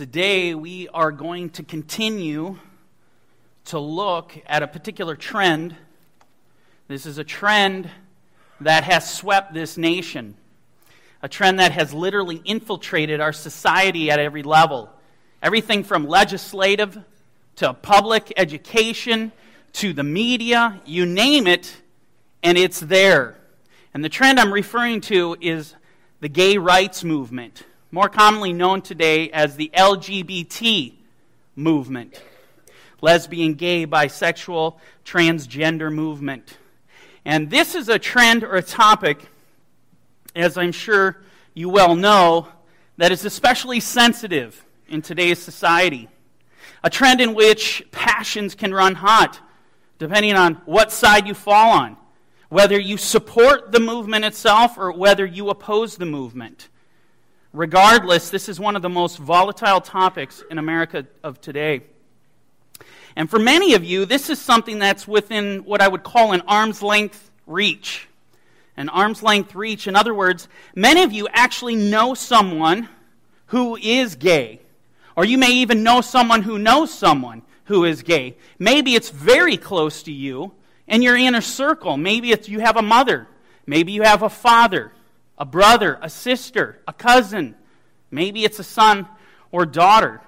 Today, we are going to continue to look at a particular trend. This is a trend that has swept this nation, a trend that has literally infiltrated our society at every level. Everything from legislative to public education to the media, you name it, and it's there. And the trend I'm referring to is the gay rights movement more commonly known today as the LGBT movement lesbian, gay, bisexual, transgender movement. And this is a trend or a topic, as I'm sure you well know, that is especially sensitive in today's society. A trend in which passions can run hot, depending on what side you fall on, whether you support the movement itself or whether you oppose the movement. Regardless, this is one of the most volatile topics in America of today. And for many of you, this is something that's within what I would call an arm's length reach. An arm's length reach. In other words, many of you actually know someone who is gay. Or you may even know someone who knows someone who is gay. Maybe it's very close to you in your inner circle. Maybe it's you have a mother. Maybe you have a father a brother, a sister, a cousin. Maybe it's a son or daughter.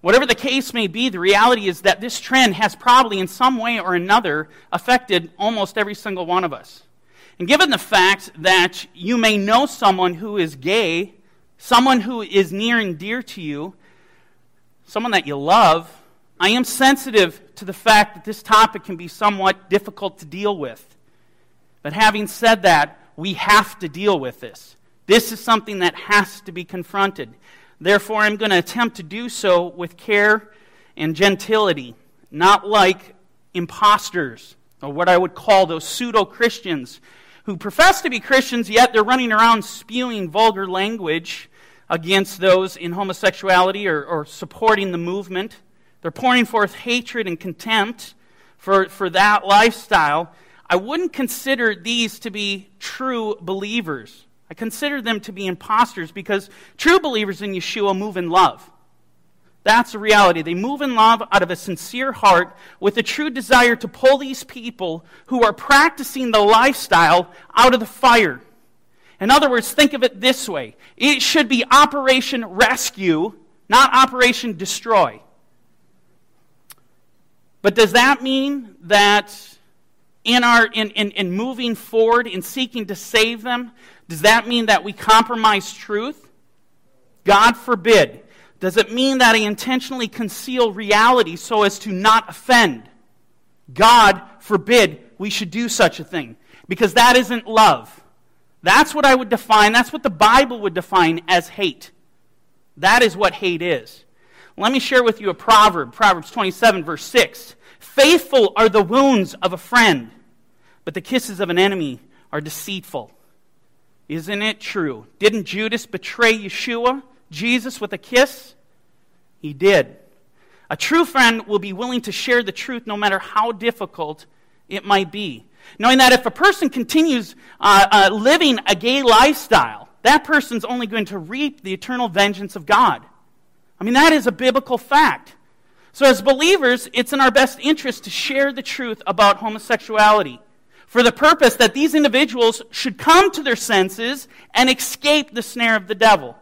Whatever the case may be, the reality is that this trend has probably, in some way or another, affected almost every single one of us. And given the fact that you may know someone who is gay, someone who is near and dear to you, someone that you love, I am sensitive to the fact that this topic can be somewhat difficult to deal with. But having said that, we have to deal with this. This is something that has to be confronted. Therefore, I'm going to attempt to do so with care and gentility, not like imposters, or what I would call those pseudo Christians who profess to be Christians, yet they're running around spewing vulgar language against those in homosexuality or, or supporting the movement. They're pouring forth hatred and contempt for, for that lifestyle I wouldn't consider these to be true believers. I consider them to be imposters because true believers in Yeshua move in love. That's the reality. They move in love out of a sincere heart with a true desire to pull these people who are practicing the lifestyle out of the fire. In other words, think of it this way it should be Operation Rescue, not Operation Destroy. But does that mean that in, our, in, in, in moving forward in seeking to save them, does that mean that we compromise truth? God forbid. Does it mean that I intentionally conceal reality so as to not offend? God forbid we should do such a thing. Because that isn't love. That's what I would define, that's what the Bible would define as hate. That is what hate is. Let me share with you a proverb, Proverbs 27, verse 6. Faithful are the wounds of a friend, but the kisses of an enemy are deceitful. Isn't it true? Didn't Judas betray Yeshua, Jesus, with a kiss? He did. A true friend will be willing to share the truth no matter how difficult it might be. Knowing that if a person continues uh, uh, living a gay lifestyle, that person's only going to reap the eternal vengeance of God. I mean, that is a biblical fact. So, as believers, it's in our best interest to share the truth about homosexuality for the purpose that these individuals should come to their senses and escape the snare of the devil.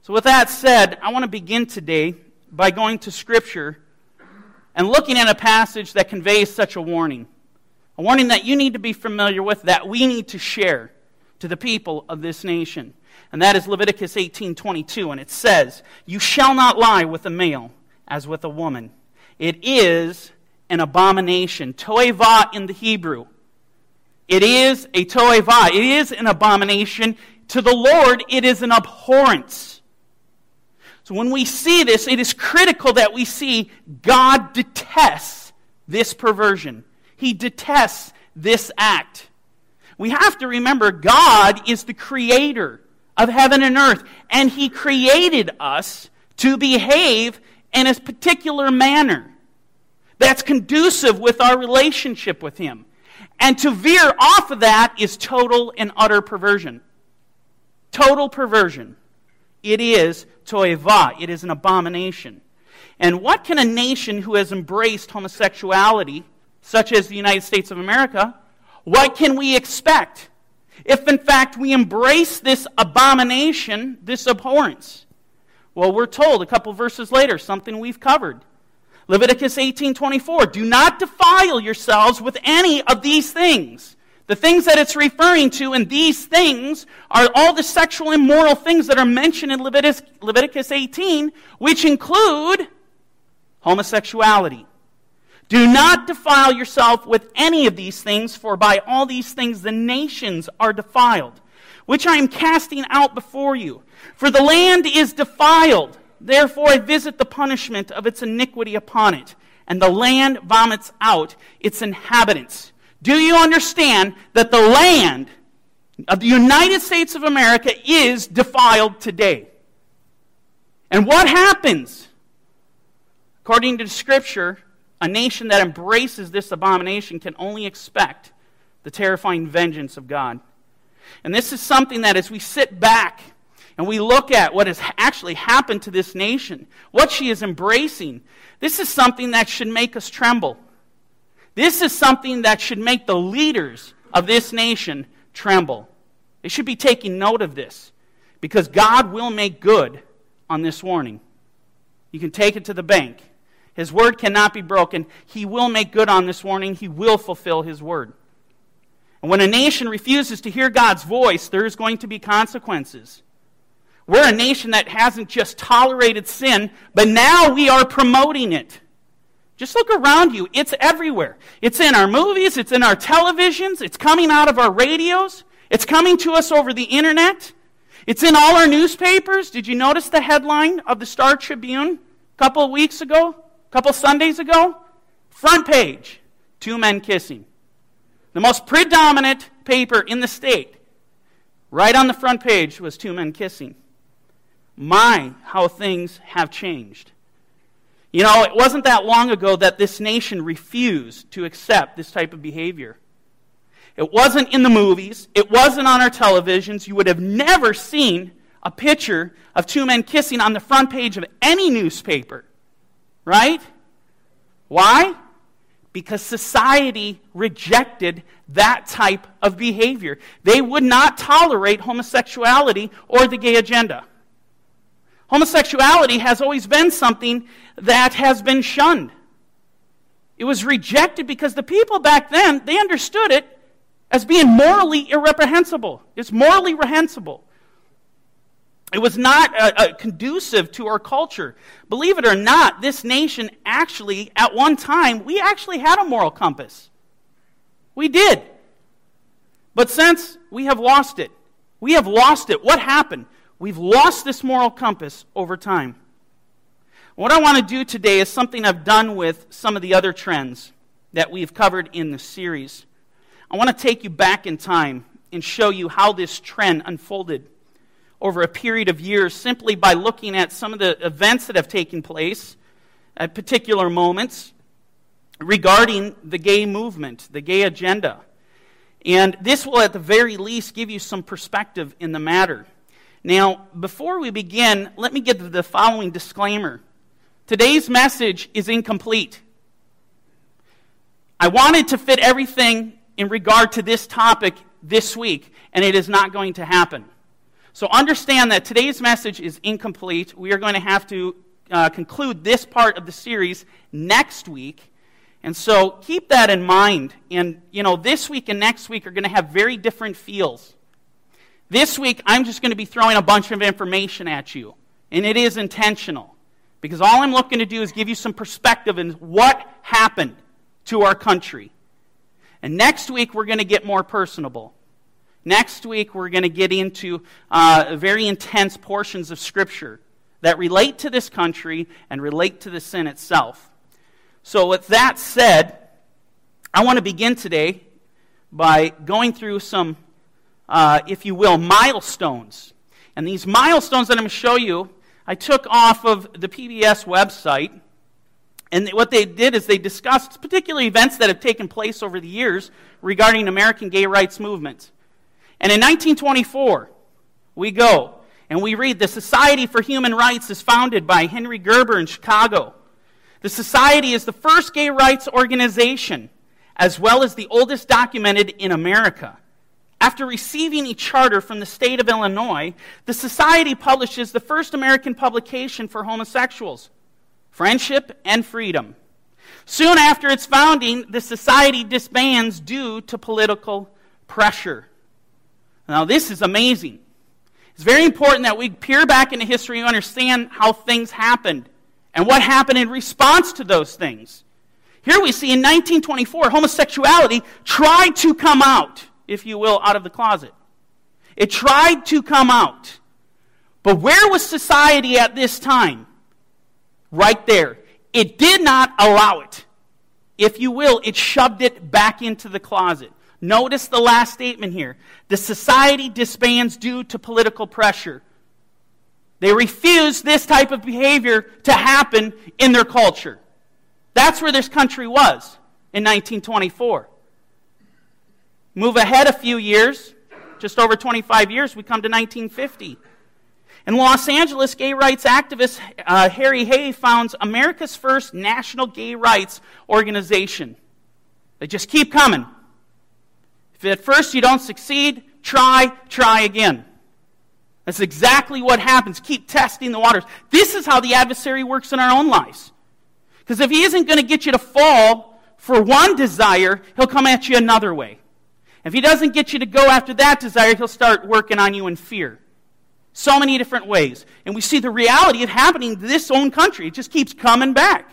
So, with that said, I want to begin today by going to Scripture and looking at a passage that conveys such a warning. A warning that you need to be familiar with, that we need to share to the people of this nation. And that is Leviticus 18:22 and it says, "You shall not lie with a male." as with a woman. It is an abomination. Toeva in the Hebrew. It is a toeva. It is an abomination. To the Lord, it is an abhorrence. So when we see this, it is critical that we see God detests this perversion. He detests this act. We have to remember God is the creator of heaven and earth, and He created us to behave in a particular manner that's conducive with our relationship with Him. And to veer off of that is total and utter perversion. Total perversion. It is toeva. It is an abomination. And what can a nation who has embraced homosexuality, such as the United States of America, what can we expect if in fact we embrace this abomination, this abhorrence? Well, we're told a couple verses later, something we've covered. Leviticus 18:24, "Do not defile yourselves with any of these things." The things that it's referring to in these things are all the sexual immoral things that are mentioned in Leviticus, Leviticus 18, which include homosexuality. Do not defile yourself with any of these things, for by all these things the nations are defiled, which I am casting out before you. For the land is defiled, therefore I visit the punishment of its iniquity upon it, and the land vomits out its inhabitants. Do you understand that the land of the United States of America is defiled today? And what happens? According to Scripture, a nation that embraces this abomination can only expect the terrifying vengeance of God. And this is something that as we sit back and we look at what has actually happened to this nation, what she is embracing, this is something that should make us tremble. This is something that should make the leaders of this nation tremble. They should be taking note of this because God will make good on this warning. You can take it to the bank. His word cannot be broken. He will make good on this warning. He will fulfill his word. And when a nation refuses to hear God's voice, there is going to be consequences. We're a nation that hasn't just tolerated sin, but now we are promoting it. Just look around you. It's everywhere. It's in our movies, it's in our televisions, it's coming out of our radios, it's coming to us over the internet, it's in all our newspapers. Did you notice the headline of the Star Tribune a couple of weeks ago? Couple Sundays ago, front page, two men kissing. The most predominant paper in the state, right on the front page, was two men kissing. My, how things have changed. You know, it wasn't that long ago that this nation refused to accept this type of behavior. It wasn't in the movies, it wasn't on our televisions. You would have never seen a picture of two men kissing on the front page of any newspaper. Right? Why? Because society rejected that type of behavior. They would not tolerate homosexuality or the gay agenda. Homosexuality has always been something that has been shunned. It was rejected because the people back then, they understood it as being morally irreprehensible. It's morally reprehensible. It was not uh, uh, conducive to our culture. Believe it or not, this nation actually, at one time, we actually had a moral compass. We did. But since we have lost it, we have lost it. What happened? We've lost this moral compass over time. What I want to do today is something I've done with some of the other trends that we've covered in the series. I want to take you back in time and show you how this trend unfolded over a period of years simply by looking at some of the events that have taken place at particular moments regarding the gay movement, the gay agenda. And this will, at the very least, give you some perspective in the matter. Now, before we begin, let me give the following disclaimer. Today's message is incomplete. I wanted to fit everything in regard to this topic this week, and it is not going to happen. So understand that today's message is incomplete. We are going to have to uh, conclude this part of the series next week. And so keep that in mind. And, you know, this week and next week are going to have very different feels. This week, I'm just going to be throwing a bunch of information at you. And it is intentional. Because all I'm looking to do is give you some perspective in what happened to our country. And next week, we're going to get more personable. Next week, we're going to get into uh, very intense portions of Scripture that relate to this country and relate to the sin itself. So, with that said, I want to begin today by going through some, uh, if you will, milestones. And these milestones that I'm going to show you, I took off of the PBS website. And what they did is they discussed particular events that have taken place over the years regarding American gay rights movement. And in 1924, we go And we read the Society for Human Rights is founded by Henry Gerber in Chicago. The Society is the first gay rights organization, as well as the oldest documented in America. After receiving a charter from the state of Illinois, the Society publishes the first American publication for homosexuals Friendship and Freedom. Soon after its founding, the Society disbands due to political pressure. Now, this is amazing. It's very important that we peer back into history and understand how things happened and what happened in response to those things. Here we see in 1924, homosexuality tried to come out, if you will, out of the closet. It tried to come out. But where was society at this time? Right there. It did not allow it. If you will, it shoved it back into the closet. Notice the last statement here. The society disbands due to political pressure. They refuse this type of behavior to happen in their culture. That's where this country was in 1924. Move ahead a few years, just over 25 years, we come to 1950. In Los Angeles, gay rights activist uh, Harry Hay founds America's first national gay rights organization. They just keep coming. If at first you don't succeed, try, try again. That's exactly what happens. Keep testing the waters. This is how the adversary works in our own lives. Because if he isn't going to get you to fall for one desire, he'll come at you another way. If he doesn't get you to go after that desire, he'll start working on you in fear. So many different ways. And we see the reality of happening to this own country. It just keeps coming back.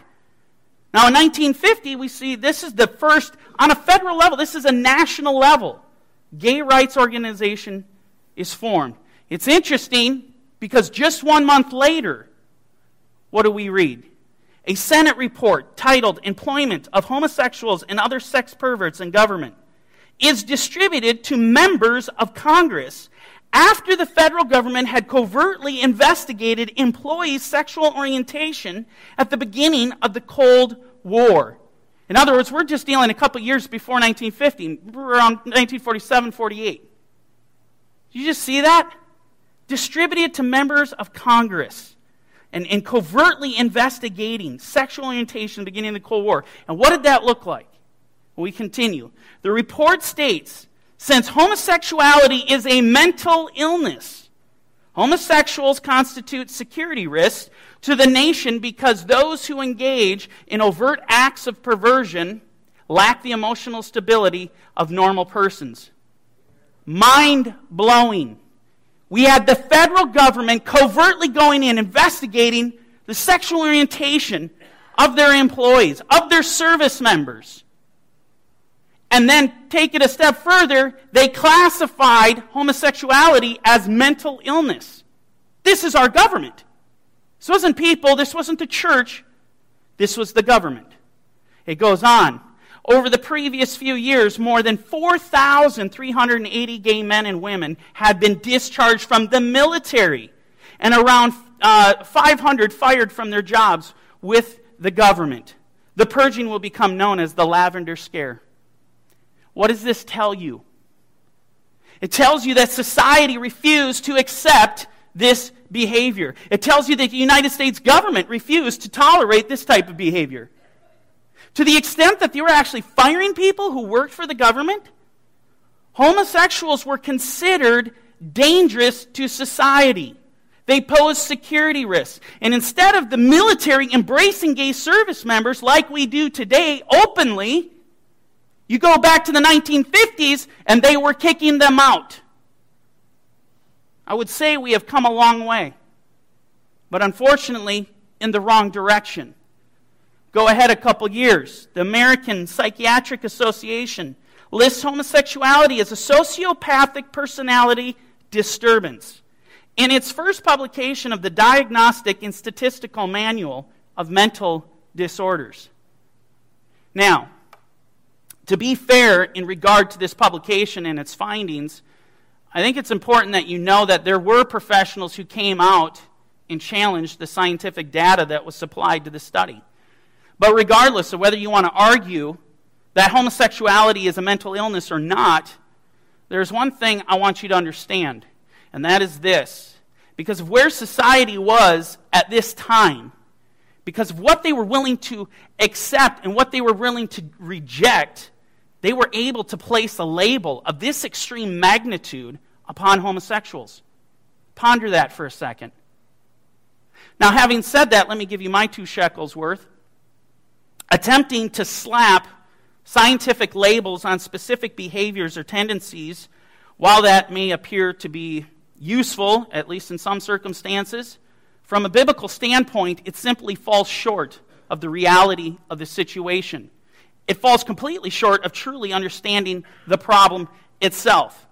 Now, in 1950, we see this is the first, on a federal level, this is a national level. Gay rights organization is formed. It's interesting because just one month later, what do we read? A Senate report titled Employment of Homosexuals and Other Sex Perverts in Government is distributed to members of Congress after the federal government had covertly investigated employees' sexual orientation at the beginning of the Cold War. In other words, we're just dealing a couple years before 1950, around 1947 48. Did you just see that? Distributed to members of Congress and, and covertly investigating sexual orientation beginning of the Cold War. And what did that look like? We continue. The report states since homosexuality is a mental illness, homosexuals constitute security risks to the nation because those who engage in overt acts of perversion lack the emotional stability of normal persons. Mind blowing. We had the federal government covertly going in investigating the sexual orientation of their employees, of their service members. And then take it a step further, they classified homosexuality as mental illness. This is our government. This wasn't people, this wasn't the church, this was the government. It goes on. Over the previous few years, more than 4,380 gay men and women had been discharged from the military, and around uh, 500 fired from their jobs with the government. The purging will become known as the Lavender Scare. What does this tell you? It tells you that society refused to accept this behavior. It tells you that the United States government refused to tolerate this type of behavior. To the extent that they were actually firing people who worked for the government, homosexuals were considered dangerous to society. They posed security risks. And instead of the military embracing gay service members like we do today openly, you go back to the 1950s, and they were kicking them out. I would say we have come a long way, but unfortunately, in the wrong direction. Go ahead a couple years. The American Psychiatric Association lists homosexuality as a sociopathic personality disturbance. In its first publication of the Diagnostic and Statistical Manual of Mental Disorders. Now, to be fair in regard to this publication and its findings, I think it's important that you know that there were professionals who came out and challenged the scientific data that was supplied to the study. But regardless of whether you want to argue that homosexuality is a mental illness or not, there's one thing I want you to understand, and that is this. because of where society was at this time, because of what they were willing to accept and what they were willing to reject, they were able to place a label of this extreme magnitude upon homosexuals. Ponder that for a second. Now, having said that, let me give you my two shekels worth. Attempting to slap scientific labels on specific behaviors or tendencies, while that may appear to be useful, at least in some circumstances, from a biblical standpoint, it simply falls short of the reality of the situation. It falls completely short of truly understanding the problem itself.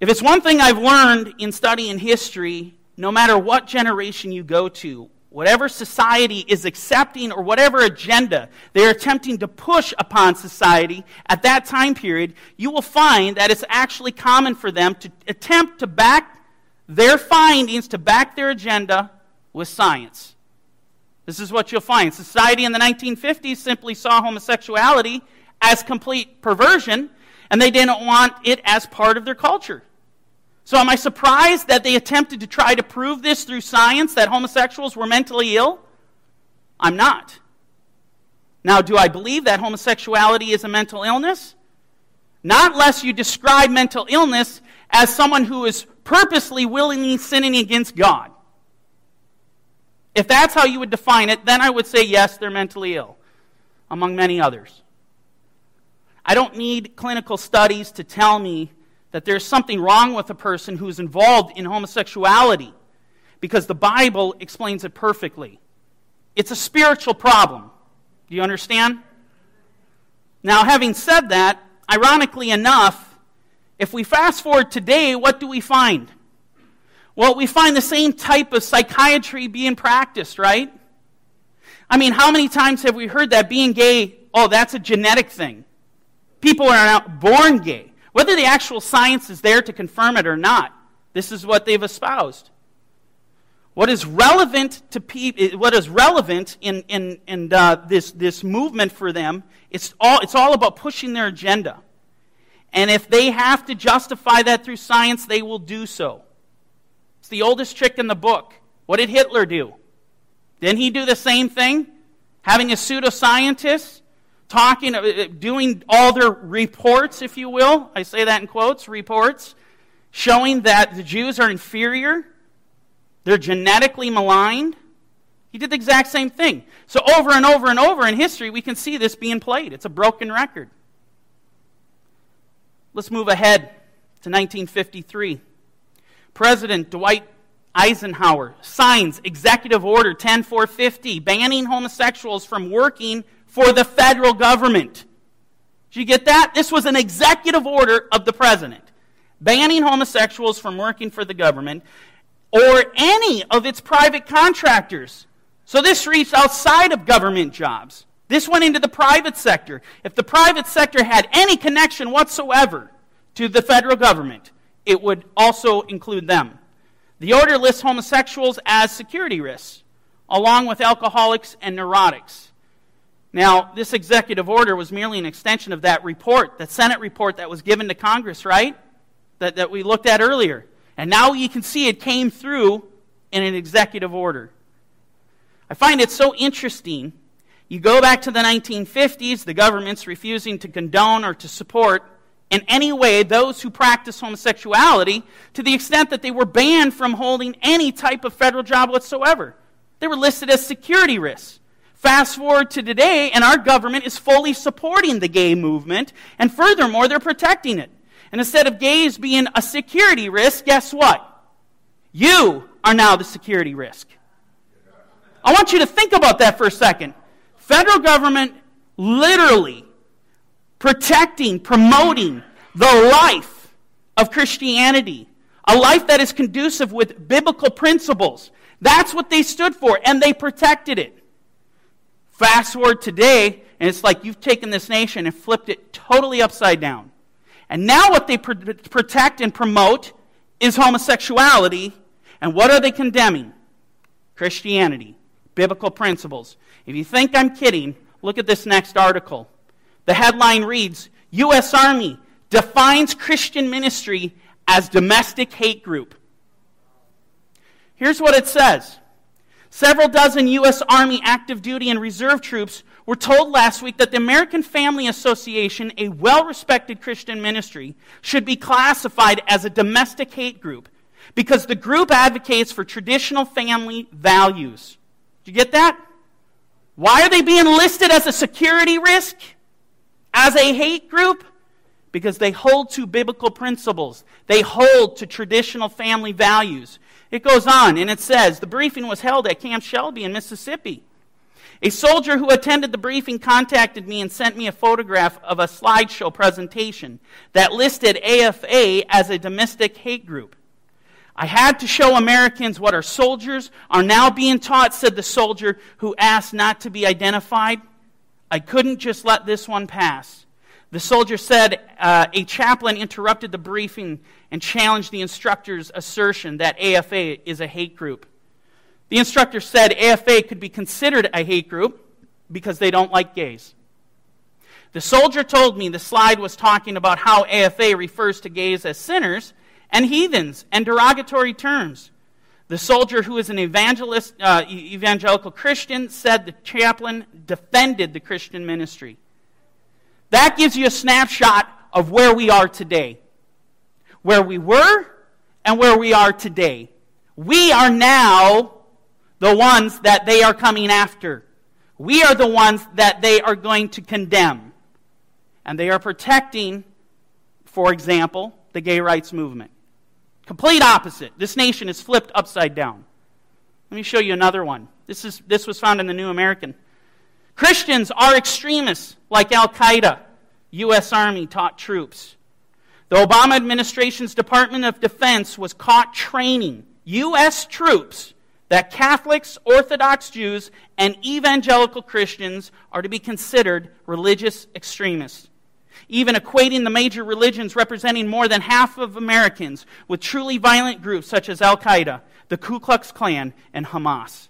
If it's one thing I've learned in studying history, no matter what generation you go to, whatever society is accepting or whatever agenda they're attempting to push upon society at that time period, you will find that it's actually common for them to attempt to back their findings, to back their agenda with science. This is what you'll find. Society in the 1950s simply saw homosexuality as complete perversion, and they didn't want it as part of their culture. So, am I surprised that they attempted to try to prove this through science that homosexuals were mentally ill? I'm not. Now, do I believe that homosexuality is a mental illness? Not unless you describe mental illness as someone who is purposely, willingly sinning against God. If that's how you would define it, then I would say yes, they're mentally ill, among many others. I don't need clinical studies to tell me that there's something wrong with a person who's involved in homosexuality because the Bible explains it perfectly. It's a spiritual problem. Do you understand? Now, having said that, ironically enough, if we fast forward today, what do we find? Well, we find the same type of psychiatry being practiced, right? I mean, how many times have we heard that being gay, oh, that's a genetic thing? People are not born gay. Whether the actual science is there to confirm it or not, this is what they've espoused. What is relevant to people, what is relevant in, in, in uh, this, this movement for them, it's all, it's all about pushing their agenda. And if they have to justify that through science, they will do so. The oldest trick in the book. What did Hitler do? Didn't he do the same thing? Having a pseudoscientist talking, uh, doing all their reports, if you will. I say that in quotes, reports, showing that the Jews are inferior, they're genetically maligned. He did the exact same thing. So, over and over and over in history, we can see this being played. It's a broken record. Let's move ahead to 1953. President Dwight Eisenhower signs Executive Order 10450 banning homosexuals from working for the federal government. Did you get that? This was an executive order of the president banning homosexuals from working for the government or any of its private contractors. So this reached outside of government jobs. This went into the private sector. If the private sector had any connection whatsoever to the federal government, it would also include them. The order lists homosexuals as security risks, along with alcoholics and neurotics. Now, this executive order was merely an extension of that report, that Senate report that was given to Congress, right? That, that we looked at earlier. And now you can see it came through in an executive order. I find it so interesting. You go back to the 1950s, the government's refusing to condone or to support in any way those who practice homosexuality to the extent that they were banned from holding any type of federal job whatsoever. They were listed as security risks. Fast forward to today, and our government is fully supporting the gay movement, and furthermore, they're protecting it. And instead of gays being a security risk, guess what? You are now the security risk. I want you to think about that for a second. Federal government literally protecting, promoting the life of Christianity, a life that is conducive with biblical principles. That's what they stood for, and they protected it. Fast forward today, and it's like you've taken this nation and flipped it totally upside down. And now what they pr- protect and promote is homosexuality. And what are they condemning? Christianity, biblical principles. If you think I'm kidding, look at this next article. The headline reads U.S. Army defines Christian ministry as domestic hate group. Here's what it says Several dozen U.S. Army active duty and reserve troops were told last week that the American Family Association, a well respected Christian ministry, should be classified as a domestic hate group because the group advocates for traditional family values. Did you get that? Why are they being listed as a security risk? As a hate group? Because they hold to biblical principles. They hold to traditional family values. It goes on and it says the briefing was held at Camp Shelby in Mississippi. A soldier who attended the briefing contacted me and sent me a photograph of a slideshow presentation that listed AFA as a domestic hate group. I had to show Americans what our soldiers are now being taught, said the soldier who asked not to be identified. I couldn't just let this one pass. The soldier said uh, a chaplain interrupted the briefing and challenged the instructor's assertion that AFA is a hate group. The instructor said AFA could be considered a hate group because they don't like gays. The soldier told me the slide was talking about how AFA refers to gays as sinners and heathens and derogatory terms. The soldier, who is an evangelist, uh, evangelical Christian, said the chaplain defended the Christian ministry. That gives you a snapshot of where we are today. Where we were and where we are today. We are now the ones that they are coming after. We are the ones that they are going to condemn. And they are protecting, for example, the gay rights movement. Complete opposite. This nation is flipped upside down. Let me show you another one. This, is, this was found in the New American. Christians are extremists like Al Qaeda, U.S. Army taught troops. The Obama administration's Department of Defense was caught training U.S. troops that Catholics, Orthodox Jews, and evangelical Christians are to be considered religious extremists even equating the major religions representing more than half of Americans with truly violent groups such as Al Qaeda, the Ku Klux Klan, and Hamas.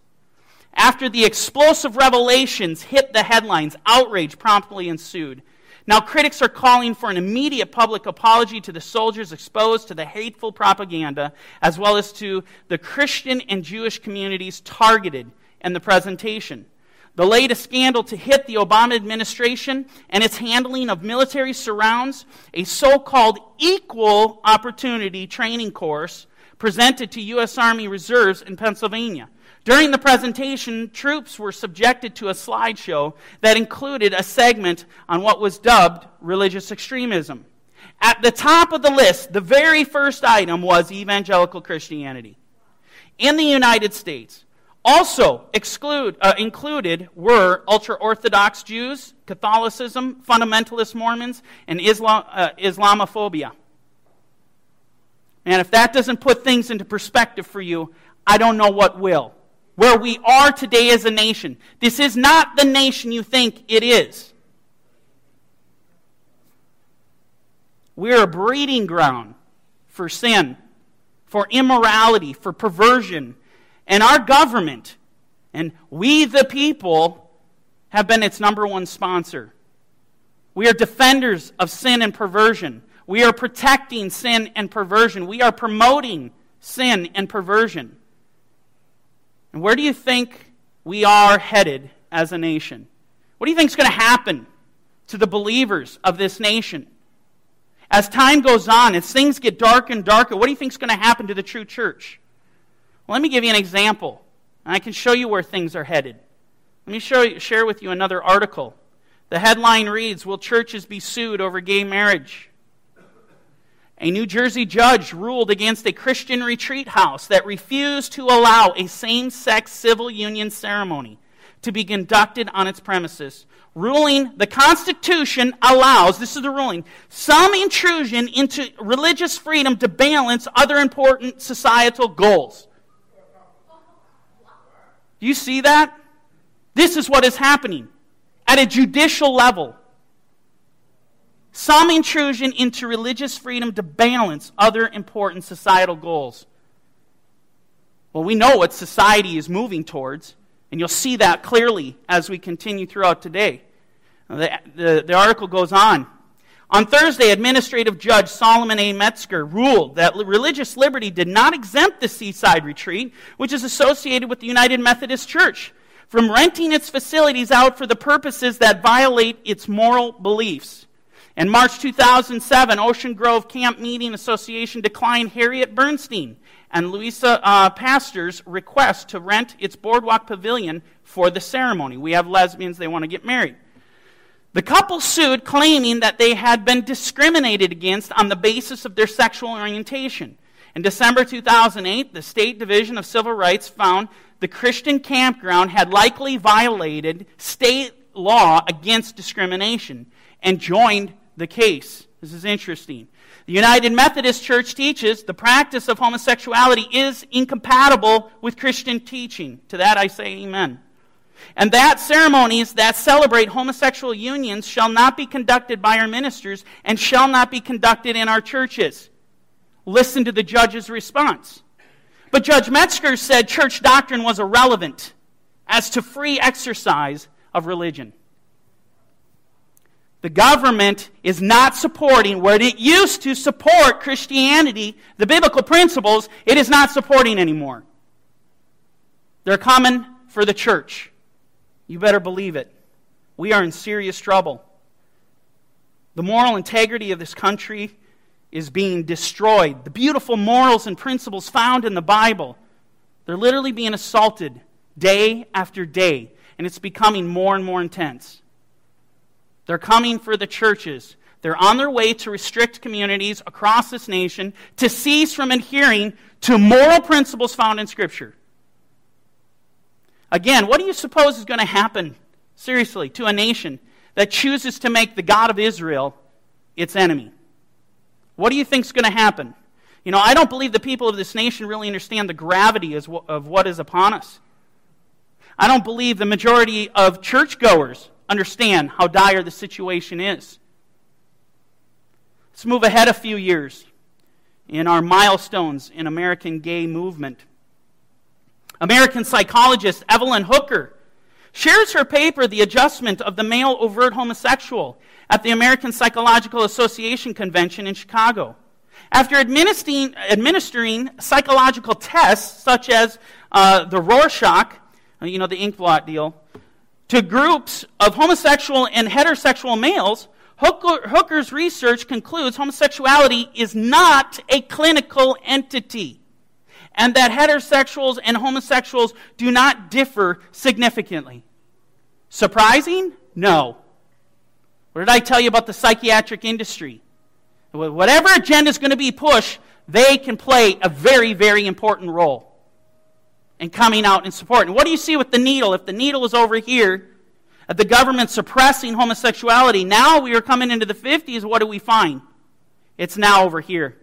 After the explosive revelations hit the headlines, outrage promptly ensued. Now, critics are calling for an immediate public apology to the soldiers exposed to the hateful propaganda, as well as to the Christian and Jewish communities targeted in the presentation the latest scandal to hit the Obama administration and its handling of military surrounds, a so called equal opportunity training course presented to U.S. Army reserves in Pennsylvania. During the presentation, troops were subjected to a slideshow that included a segment on what was dubbed religious extremism. At the top of the list, the very first item was evangelical Christianity. In the United States, also exclude, uh, included were ultra Orthodox Jews, Catholicism, fundamentalist Mormons, and Islam, uh, Islamophobia. And if that doesn't put things into perspective for you, I don't know what will. Where we are today as a nation, this is not the nation you think it is. We're a breeding ground for sin, for immorality, for perversion, and our government, and we the people, have been its number one sponsor. We are defenders of sin and perversion. We are protecting sin and perversion. We are promoting sin and perversion. And where do you think we are headed as a nation? What do you think is going to happen to the believers of this nation? As time goes on, as things get darker and darker, what do you think is going to happen to the true church? Well, let me give you an example. I can show you where things are headed. Let me show you, share with you another article. The headline reads Will churches be sued over gay marriage? A New Jersey judge ruled against a Christian retreat house that refused to allow a same sex civil union ceremony to be conducted on its premises, ruling the Constitution allows, this is the ruling, some intrusion into religious freedom to balance other important societal goals. Do you see that? This is what is happening at a judicial level. Some intrusion into religious freedom to balance other important societal goals. Well, we know what society is moving towards, and you'll see that clearly as we continue throughout today. The, the, the article goes on. On Thursday, Administrative Judge Solomon A. Metzger ruled that religious liberty did not exempt the Seaside Retreat, which is associated with the United Methodist Church, from renting its facilities out for the purposes that violate its moral beliefs. In March 2007, Ocean Grove Camp Meeting Association declined Harriet Bernstein and Luisa uh, Paster's request to rent its boardwalk pavilion for the ceremony. We have lesbians, they want to get married. The couple sued, claiming that they had been discriminated against on the basis of their sexual orientation. In December 2008, the State Division of Civil Rights found the Christian campground had likely violated state law against discrimination and joined the case. This is interesting. The United Methodist Church teaches the practice of homosexuality is incompatible with Christian teaching. To that I say amen. And that ceremonies that celebrate homosexual unions shall not be conducted by our ministers and shall not be conducted in our churches. Listen to the judge's response. But Judge Metzger said church doctrine was irrelevant as to free exercise of religion. The government is not supporting what it used to support Christianity, the biblical principles, it is not supporting anymore. They're common for the church. You better believe it. We are in serious trouble. The moral integrity of this country is being destroyed. The beautiful morals and principles found in the Bible, they're literally being assaulted day after day, and it's becoming more and more intense. They're coming for the churches. They're on their way to restrict communities across this nation to cease from adhering to moral principles found in Scripture. Again, what do you suppose is going to happen, seriously, to a nation that chooses to make the God of Israel its enemy? What do you think is going to happen? You know, I don't believe the people of this nation really understand the gravity of what is upon us. I don't believe the majority of churchgoers understand how dire the situation is. Let's move ahead a few years in our milestones in American gay movement. American psychologist Evelyn Hooker shares her paper, The Adjustment of the Male Overt Homosexual, at the American Psychological Association Convention in Chicago. After administering, administering psychological tests such as uh, the Rorschach, uh, you know, the ink blot deal, to groups of homosexual and heterosexual males, Hooker, Hooker's research concludes homosexuality is not a clinical entity, and that heterosexuals and homosexuals do not differ significantly. Surprising? No. What did I tell you about the psychiatric industry? Whatever agenda is going to be pushed, they can play a very, very important role and coming out in. And what do you see with the needle? If the needle is over here, at the government suppressing homosexuality, now we are coming into the 50s, what do we find? It's now over here.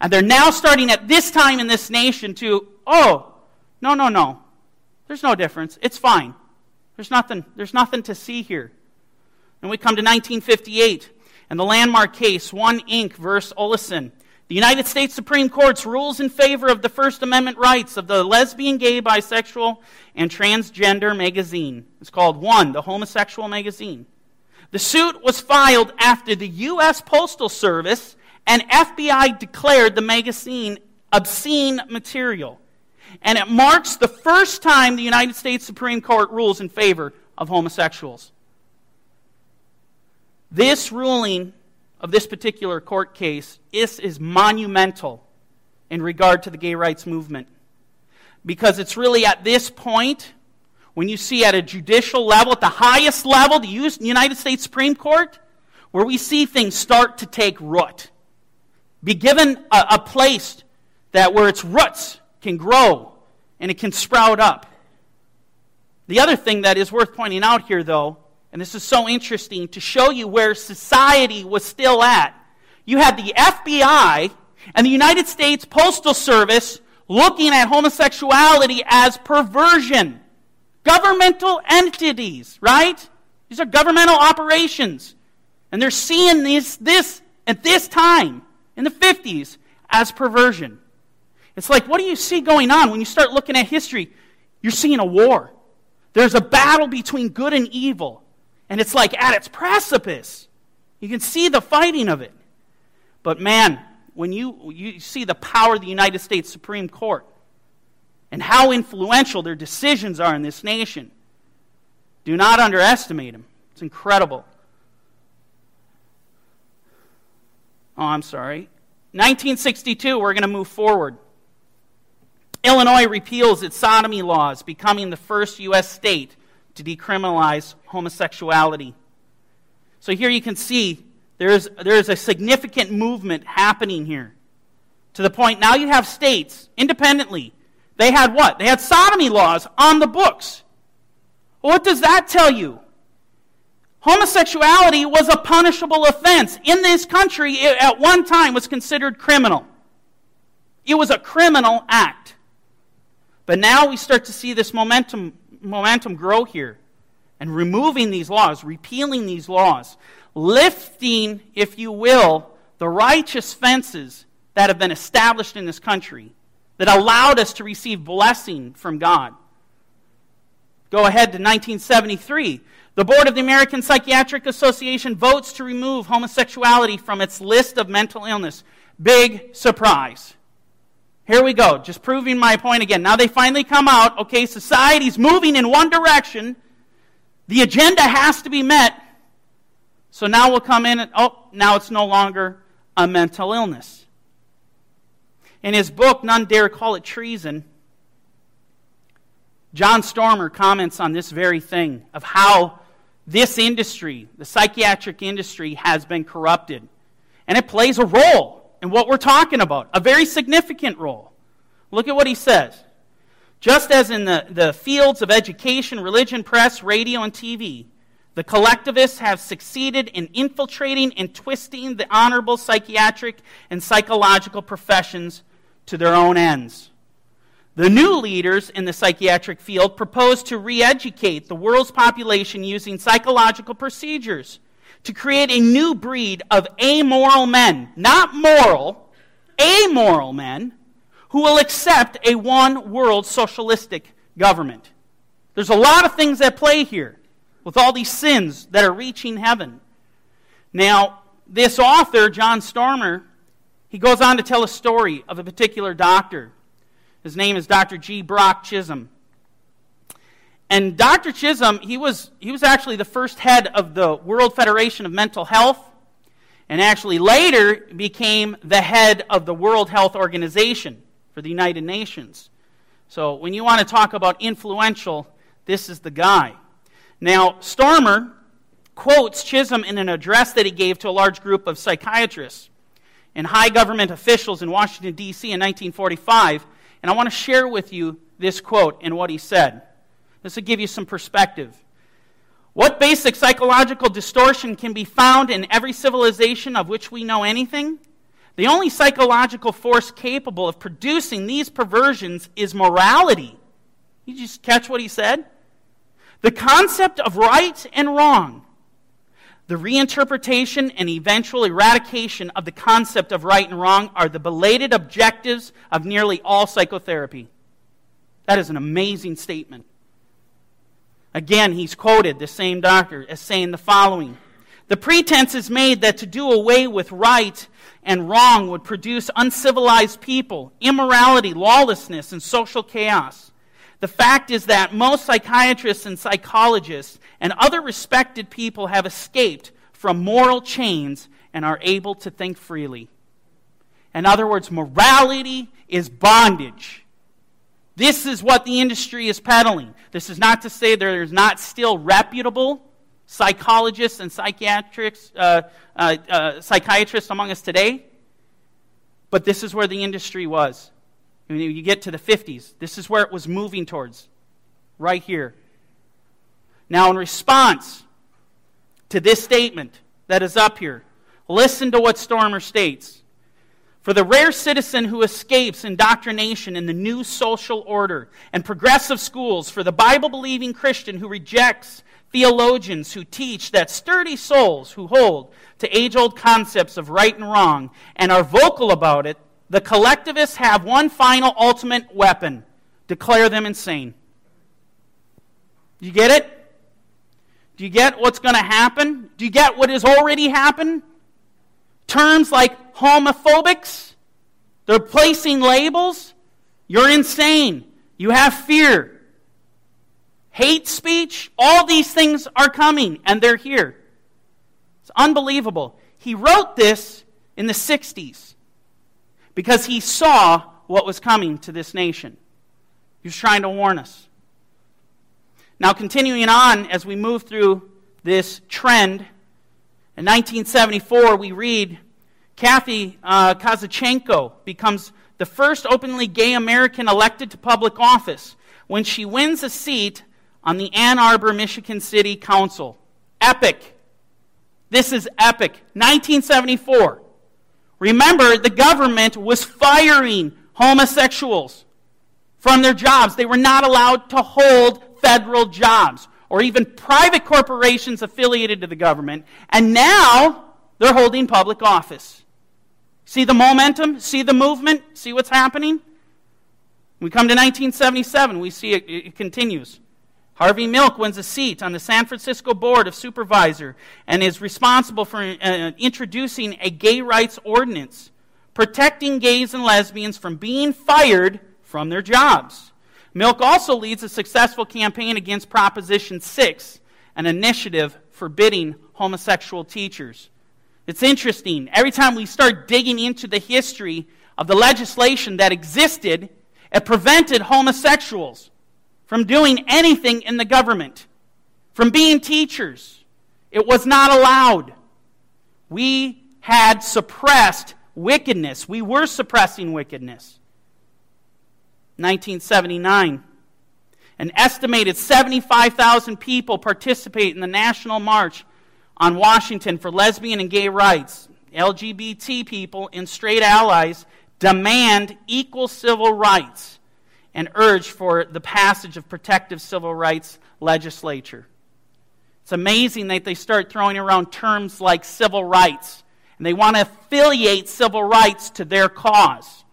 And they're now starting at this time in this nation to, oh, no, no, no. There's no difference. It's fine. There's nothing, there's nothing to see here. And we come to 1958 and the landmark case, 1 Inc. versus Olesen. The United States Supreme Court's rules in favor of the First Amendment rights of the lesbian, gay, bisexual, and transgender magazine. It's called One, the homosexual magazine. The suit was filed after the U.S. Postal Service and FBI declared the magazine obscene material. And it marks the first time the United States Supreme Court rules in favor of homosexuals. This ruling of this particular court case is, is monumental in regard to the gay rights movement. Because it's really at this point, when you see at a judicial level, at the highest level, the United States Supreme Court, where we see things start to take root. Be given a, a place that where its roots can grow and it can sprout up. The other thing that is worth pointing out here, though, and this is so interesting to show you where society was still at. You had the FBI and the United States Postal Service looking at homosexuality as perversion. Governmental entities, right? These are governmental operations. And they're seeing this, this at this time, in the 50s, as perversion. It's like, what do you see going on when you start looking at history? You're seeing a war. There's a battle between good and evil and it's like at its precipice. You can see the fighting of it. But man, when you, you see the power of the United States Supreme Court and how influential their decisions are in this nation, do not underestimate them. It's incredible. Oh, I'm sorry. 1962, we're going to move forward. Illinois repeals its sodomy laws, becoming the first U.S. state to decriminalize homosexuality. So here you can see there's, there's a significant movement happening here. To the point now you have states independently. They had what? They had sodomy laws on the books. what does that tell you? Homosexuality was a punishable offense. In this country, it at one time was considered criminal. It was a criminal act. But now we start to see this momentum, momentum grow here and removing these laws, repealing these laws, lifting, if you will, the righteous fences that have been established in this country that allowed us to receive blessing from God. Go ahead to 1973. The Board of the American Psychiatric Association votes to remove homosexuality from its list of mental illness. Big surprise. Here we go, just proving my point again. Now they finally come out. Okay, society's moving in one direction. The agenda has to be met. So now we'll come in and, oh, now it's no longer a mental illness. In his book, None Dare Call It Treason, John Stormer comments on this very thing of how this industry, the psychiatric industry, has been corrupted. And it plays a role in what we're talking about, a very significant role. Look at what he says. Just as in the, the fields of education, religion, press, radio, and TV, the collectivists have succeeded in infiltrating and twisting the honorable psychiatric and psychological professions to their own ends. The new leaders in the psychiatric field propose to re educate the world's population using psychological procedures to create a new breed of amoral men, not moral, amoral men, who will accept a one world socialistic government. There's a lot of things at play here with all these sins that are reaching heaven. Now, this author, John Stormer, he goes on to tell a story of a particular doctor his name is Dr. G. Brock Chisholm. And Dr. Chisholm, he was, he was actually the first head of the World Federation of Mental Health, and actually later became the head of the World Health Organization for the United Nations. So when you want to talk about influential, this is the guy. Now, Stormer quotes Chisholm in an address that he gave to a large group of psychiatrists and high government officials in Washington, D.C. in 1945 and I want to share with you this quote and what he said. This will give you some perspective. What basic psychological distortion can be found in every civilization of which we know anything? The only psychological force capable of producing these perversions is morality. You just catch what he said? The concept of right and wrong the reinterpretation and eventual eradication of the concept of right and wrong are the belated objectives of nearly all psychotherapy. That is an amazing statement. Again, he's quoted, the same doctor, as saying the following The pretense is made that to do away with right and wrong would produce uncivilized people, immorality, lawlessness, and social chaos. The fact is that most psychiatrists and psychologists and other respected people have escaped from moral chains and are able to think freely. In other words, morality is bondage. This is what the industry is peddling. This is not to say there is not still reputable psychologists and psychiatrists, uh, uh, uh, psychiatrists among us today, but this is where the industry was. When you get to the 50s, this is where it was moving towards, right here. Now, in response to this statement that is up here, listen to what Stormer states. For the rare citizen who escapes indoctrination in the new social order and progressive schools, for the Bible believing Christian who rejects theologians who teach that sturdy souls who hold to age old concepts of right and wrong and are vocal about it the collectivists have one final ultimate weapon declare them insane. You get it? Do you get what's going to happen? Do you get what has already happened? Terms like homophobics, they're placing labels. You're insane. You have fear. Hate speech, all these things are coming, and they're here. It's unbelievable. He wrote this in the 60s because he saw what was coming to this nation. He was trying to warn us. Now, continuing on as we move through this trend, in 1974, we read Kathy uh, Kozachenko becomes the first openly gay American elected to public office when she wins a seat on the Ann Arbor, Michigan City Council. Epic. This is epic. 1974. Remember, the government was firing homosexuals from their jobs. They were not allowed to hold federal jobs or even private corporations affiliated to the government. And now they're holding public office. See the momentum? See the movement? See what's happening? We come to 1977, we see it, it continues. Harvey Milk wins a seat on the San Francisco Board of Supervisor and is responsible for uh, introducing a gay rights ordinance protecting gays and lesbians from being fired from their jobs. Milk also leads a successful campaign against Proposition 6, an initiative forbidding homosexual teachers. It's interesting. Every time we start digging into the history of the legislation that existed, it prevented homosexuals from doing anything in the government, from being teachers. It was not allowed. We had suppressed wickedness. We were suppressing wickedness. 1979. An estimated 75,000 people participate in the National March on Washington for lesbian and gay rights. LGBT people and straight allies demand equal civil rights and urge for the passage of protective civil rights legislature. It's amazing that they start throwing around terms like civil rights, and they want to affiliate civil rights to their cause.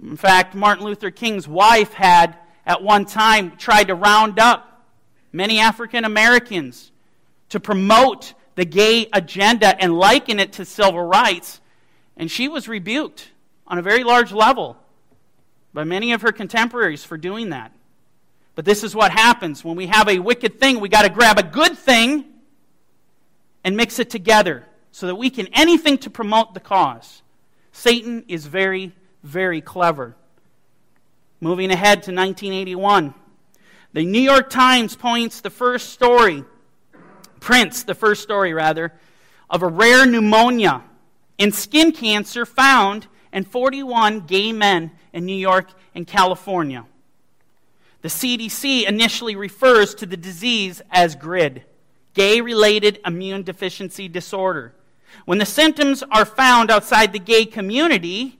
In fact, Martin Luther King's wife had at one time tried to round up many African Americans to promote the gay agenda and liken it to civil rights, and she was rebuked on a very large level by many of her contemporaries for doing that. But this is what happens when we have a wicked thing, we got to grab a good thing and mix it together so that we can anything to promote the cause. Satan is very very clever. Moving ahead to 1981, the New York Times points the first story, prints the first story rather, of a rare pneumonia and skin cancer found in 41 gay men in New York and California. The CDC initially refers to the disease as GRID, gay related immune deficiency disorder. When the symptoms are found outside the gay community,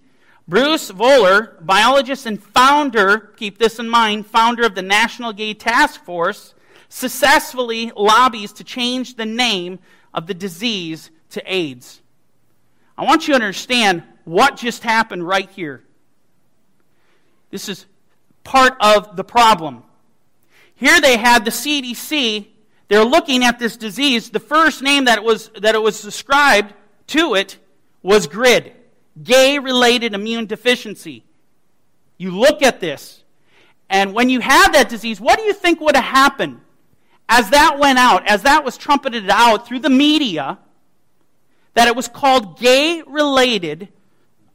Bruce Voeller, biologist and founder, keep this in mind, founder of the National Gay Task Force, successfully lobbies to change the name of the disease to AIDS. I want you to understand what just happened right here. This is part of the problem. Here they had the CDC, they're looking at this disease. The first name that it was, that it was described to it was GRID gay related immune deficiency. You look at this, and when you have that disease, what do you think would have happened as that went out, as that was trumpeted out through the media, that it was called gay related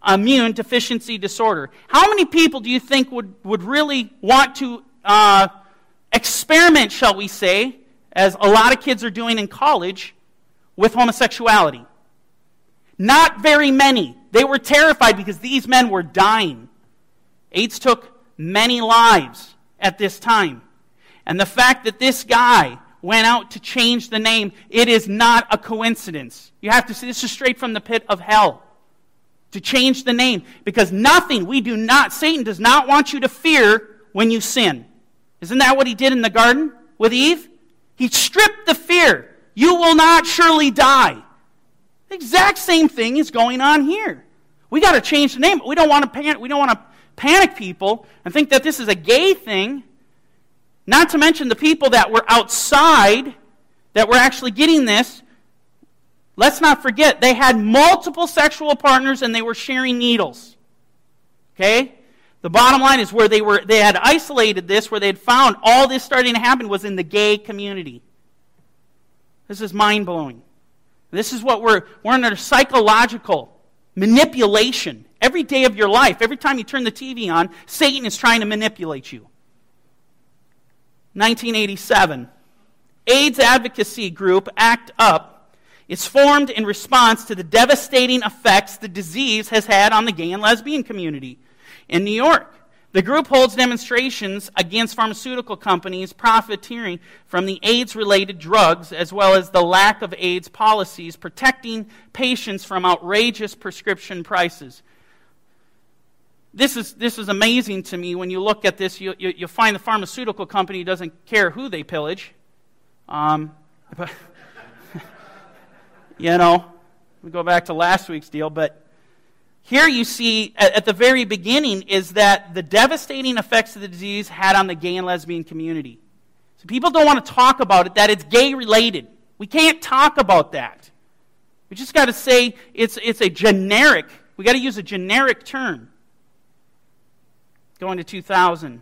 immune deficiency disorder? How many people do you think would, would really want to uh, experiment, shall we say, as a lot of kids are doing in college, with homosexuality? Not very many. They were terrified because these men were dying. AIDS took many lives at this time. And the fact that this guy went out to change the name, it is not a coincidence. You have to see this is straight from the pit of hell. To change the name. Because nothing, we do not, Satan does not want you to fear when you sin. Isn't that what he did in the garden with Eve? He stripped the fear. You will not surely die. The exact same thing is going on here. We got to change the name. We don't want to panic. We don't want to panic people and think that this is a gay thing. Not to mention the people that were outside that were actually getting this, let's not forget, they had multiple sexual partners and they were sharing needles. Okay? The bottom line is where they were they had isolated this, where they had found all this starting to happen was in the gay community. This is mind blowing. This is what we're we're under psychological manipulation. Every day of your life, every time you turn the TV on, Satan is trying to manipulate you. 1987. AIDS advocacy group ACT UP is formed in response to the devastating effects the disease has had on the gay and lesbian community in New York. The group holds demonstrations against pharmaceutical companies profiteering from the AIDS related drugs, as well as the lack of AIDS policies protecting patients from outrageous prescription prices. This is, this is amazing to me. When you look at this, you, you, you find the pharmaceutical company doesn't care who they pillage. Um, but, you know, we go back to last week's deal, but here you see at, the very beginning is that the devastating effects of the disease had on the gay and lesbian community. So people don't want to talk about it, that it's gay related. We can't talk about that. We just got to say it's, it's a generic, we got to use a generic term. Going to 2000.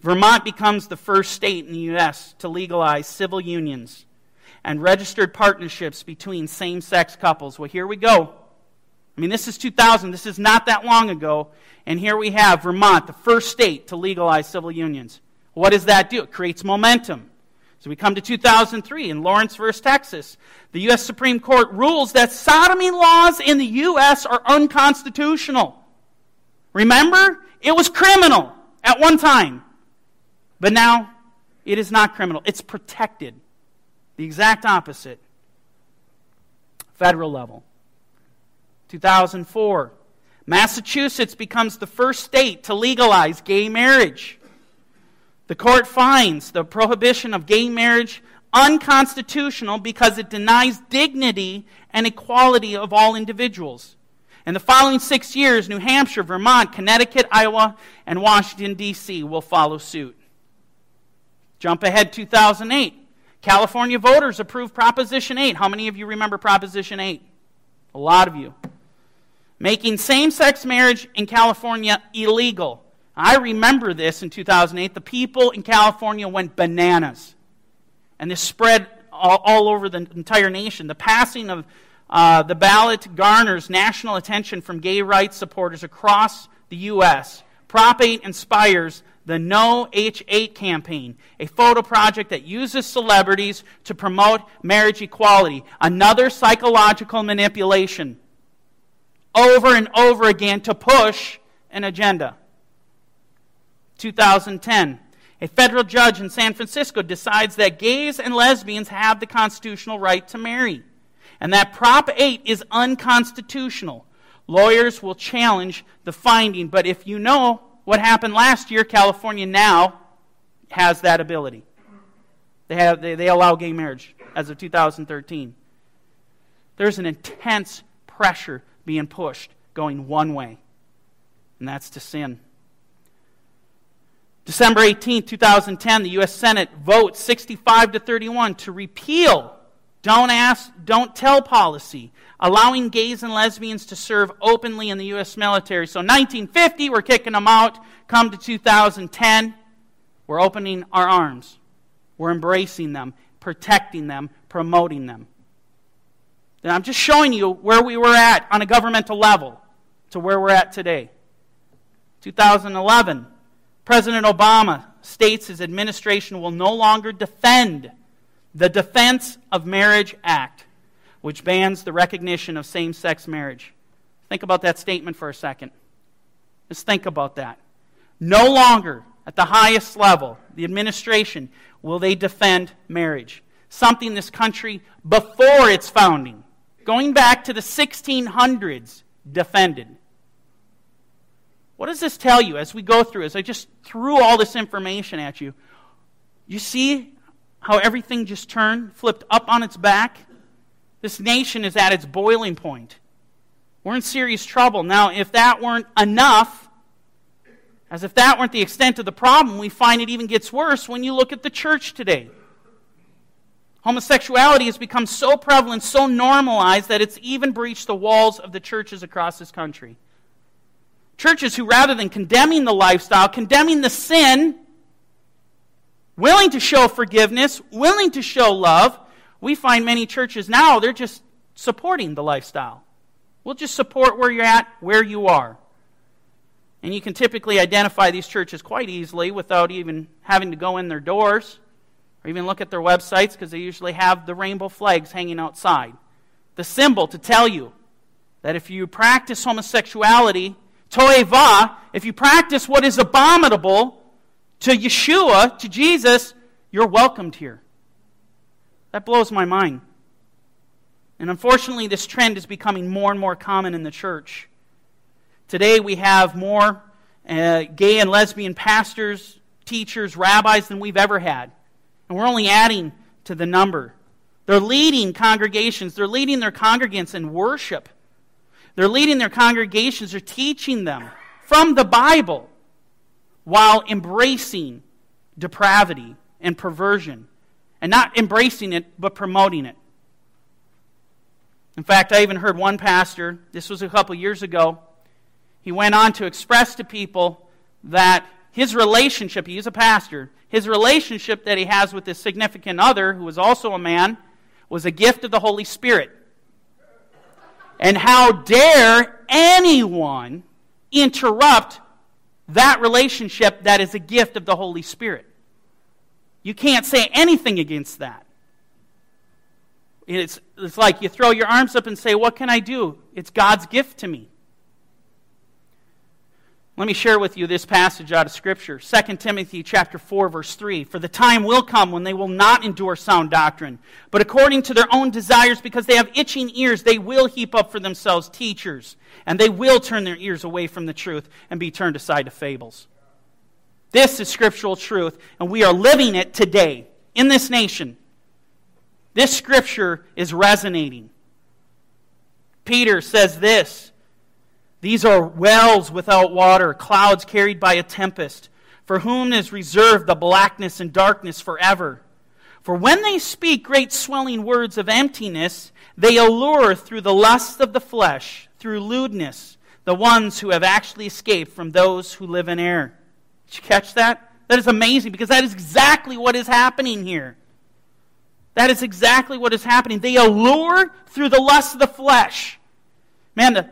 Vermont becomes the first state in the U.S. to legalize civil unions and registered partnerships between same sex couples. Well, here we go. I mean, this is 2000. This is not that long ago. And here we have Vermont, the first state to legalize civil unions. What does that do? It creates momentum. So we come to 2003 in Lawrence versus Texas. The U.S. Supreme Court rules that sodomy laws in the U.S. are unconstitutional. Remember? It was criminal at one time. But now it is not criminal, it's protected. The exact opposite. Federal level. 2004. Massachusetts becomes the first state to legalize gay marriage. The court finds the prohibition of gay marriage unconstitutional because it denies dignity and equality of all individuals. In the following six years, New Hampshire, Vermont, Connecticut, Iowa, and Washington, D.C. will follow suit. Jump ahead 2008. California voters approved Proposition 8. How many of you remember Proposition 8? A lot of you making same sex marriage in California illegal. I remember this in 2008. The people in California went bananas. And this spread all, all over the entire nation. The passing of uh, the ballot garners national attention from gay rights supporters across the U.S. Prop 8 inspires the No H8 campaign, a photo project that uses celebrities to promote marriage equality. Another psychological manipulation over and over again to push an agenda. 2010. A federal judge in San Francisco decides that gays and lesbians have the constitutional right to marry, and that Prop 8 is unconstitutional. Lawyers will challenge the finding, but if you know what happened last year, California now has that ability. They, have, they, they allow gay marriage as of 2013. There's an intense pressure being pushed, going one way, and that's to sin. December 18, 2010, the U.S. Senate votes 65 to 31 to repeal don't ask, don't tell policy, allowing gays and lesbians to serve openly in the U.S. military. So 1950, we're kicking them out. Come to 2010, we're opening our arms. We're embracing them, protecting them, promoting them. And I'm just showing you where we were at on a governmental level to where we're at today. 2011, President Obama states his administration will no longer defend the Defense of Marriage Act, which bans the recognition of same sex marriage. Think about that statement for a second. Just think about that. No longer, at the highest level, the administration, will they defend marriage. Something this country, before its founding, going back to the 1600s, defended. What does this tell you as we go through, as I just threw all this information at you? You see how everything just turned, flipped up on its back? This nation is at its boiling point. We're in serious trouble. Now, if that weren't enough, as if that weren't the extent of the problem, we find it even gets worse when you look at the church today. Homosexuality has become so prevalent, so normalized, that it's even breached the walls of the churches across this country. Churches who, rather than condemning the lifestyle, condemning the sin, willing to show forgiveness, willing to show love, we find many churches now, they're just supporting the lifestyle. We'll just support where you're at, where you are. And you can typically identify these churches quite easily without even having to go in their doors or even look at their websites because they usually have the rainbow flags hanging outside. The symbol to tell you that if you practice homosexuality, toeva, if you practice what is abominable to Yeshua, to Jesus, you're welcomed here. That blows my mind. And unfortunately, this trend is becoming more and more common in the church. Today, we have more uh, gay and lesbian pastors, teachers, rabbis than we've ever had. And we're only adding to the number. They're leading congregations, they're leading their congregants in worship. They're leading their congregations, they're teaching them from the Bible while embracing depravity and perversion. And not embracing it, but promoting it. In fact, I even heard one pastor, this was a couple years ago, he went on to express to people that his relationship, he is a pastor, his relationship that he has with his significant other, who is also a man, was a gift of the Holy Spirit. And how dare anyone interrupt that relationship that is a gift of the Holy Spirit? You can't say anything against that. It's, it's like you throw your arms up and say, What can I do? It's God's gift to me. Let me share with you this passage out of Scripture. 2 Timothy chapter 4, verse 3. For the time will come when they will not endure sound doctrine, but according to their own desires, because they have itching ears, they will heap up for themselves teachers, and they will turn their ears away from the truth and be turned aside to fables. This is scriptural truth, and we are living it today in this nation. This scripture is resonating. Peter says this these are wells without water, clouds carried by a tempest, for whom is reserved the blackness and darkness forever. For when they speak great swelling words of emptiness, they allure through the lust of the flesh, through lewdness, the ones who have actually escaped from those who live in error. Did you catch that? That is amazing because that is exactly what is happening here. That is exactly what is happening. They allure through the lust of the flesh. Man, the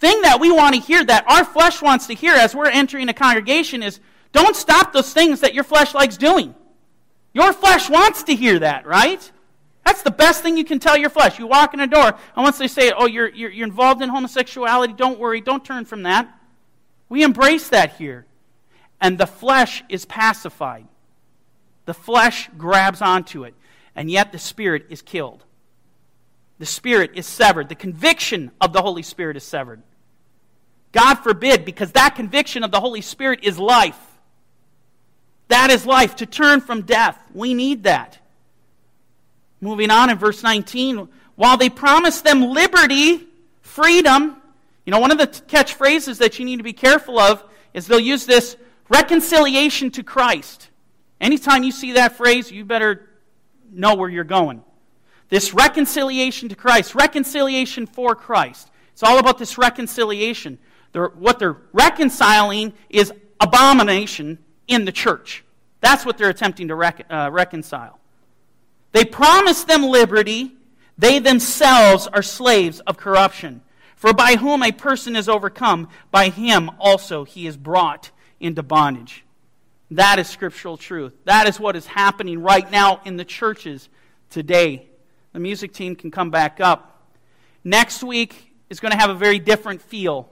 thing that we want to hear, that our flesh wants to hear as we're entering a congregation is don't stop those things that your flesh likes doing. Your flesh wants to hear that, right? That's the best thing you can tell your flesh. You walk in a door, and once they say, oh, you're, you're, you're involved in homosexuality, don't worry, don't turn from that. We embrace that here. And the flesh is pacified. The flesh grabs onto it, and yet the spirit is killed. The spirit is severed. The conviction of the Holy Spirit is severed. God forbid, because that conviction of the Holy Spirit is life. That is life, to turn from death. We need that. Moving on in verse 19, while they promise them liberty, freedom, you know, one of the catchphrases that you need to be careful of is they'll use this reconciliation to Christ. Anytime you see that phrase, you better know where you're going. This reconciliation to Christ, reconciliation for Christ. It's all about this reconciliation. They're, what they're reconciling is abomination in the church. That's what they're attempting to rec- uh, reconcile. They promise them liberty, they themselves are slaves of corruption. For by whom a person is overcome, by him also he is brought into bondage. That is scriptural truth. That is what is happening right now in the churches today. The music team can come back up. Next week is going to have a very different feel.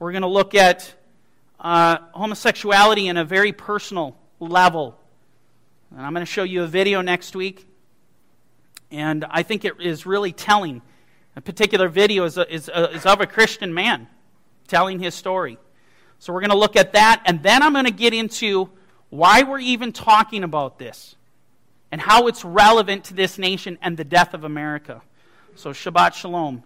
We're going to look at uh, homosexuality in a very personal level. And I'm going to show you a video next week. And I think it is really telling. A particular video is, a, is, a, is of a Christian man telling his story. So we're going to look at that. And then I'm going to get into why we're even talking about this and how it's relevant to this nation and the death of America. So, Shabbat Shalom.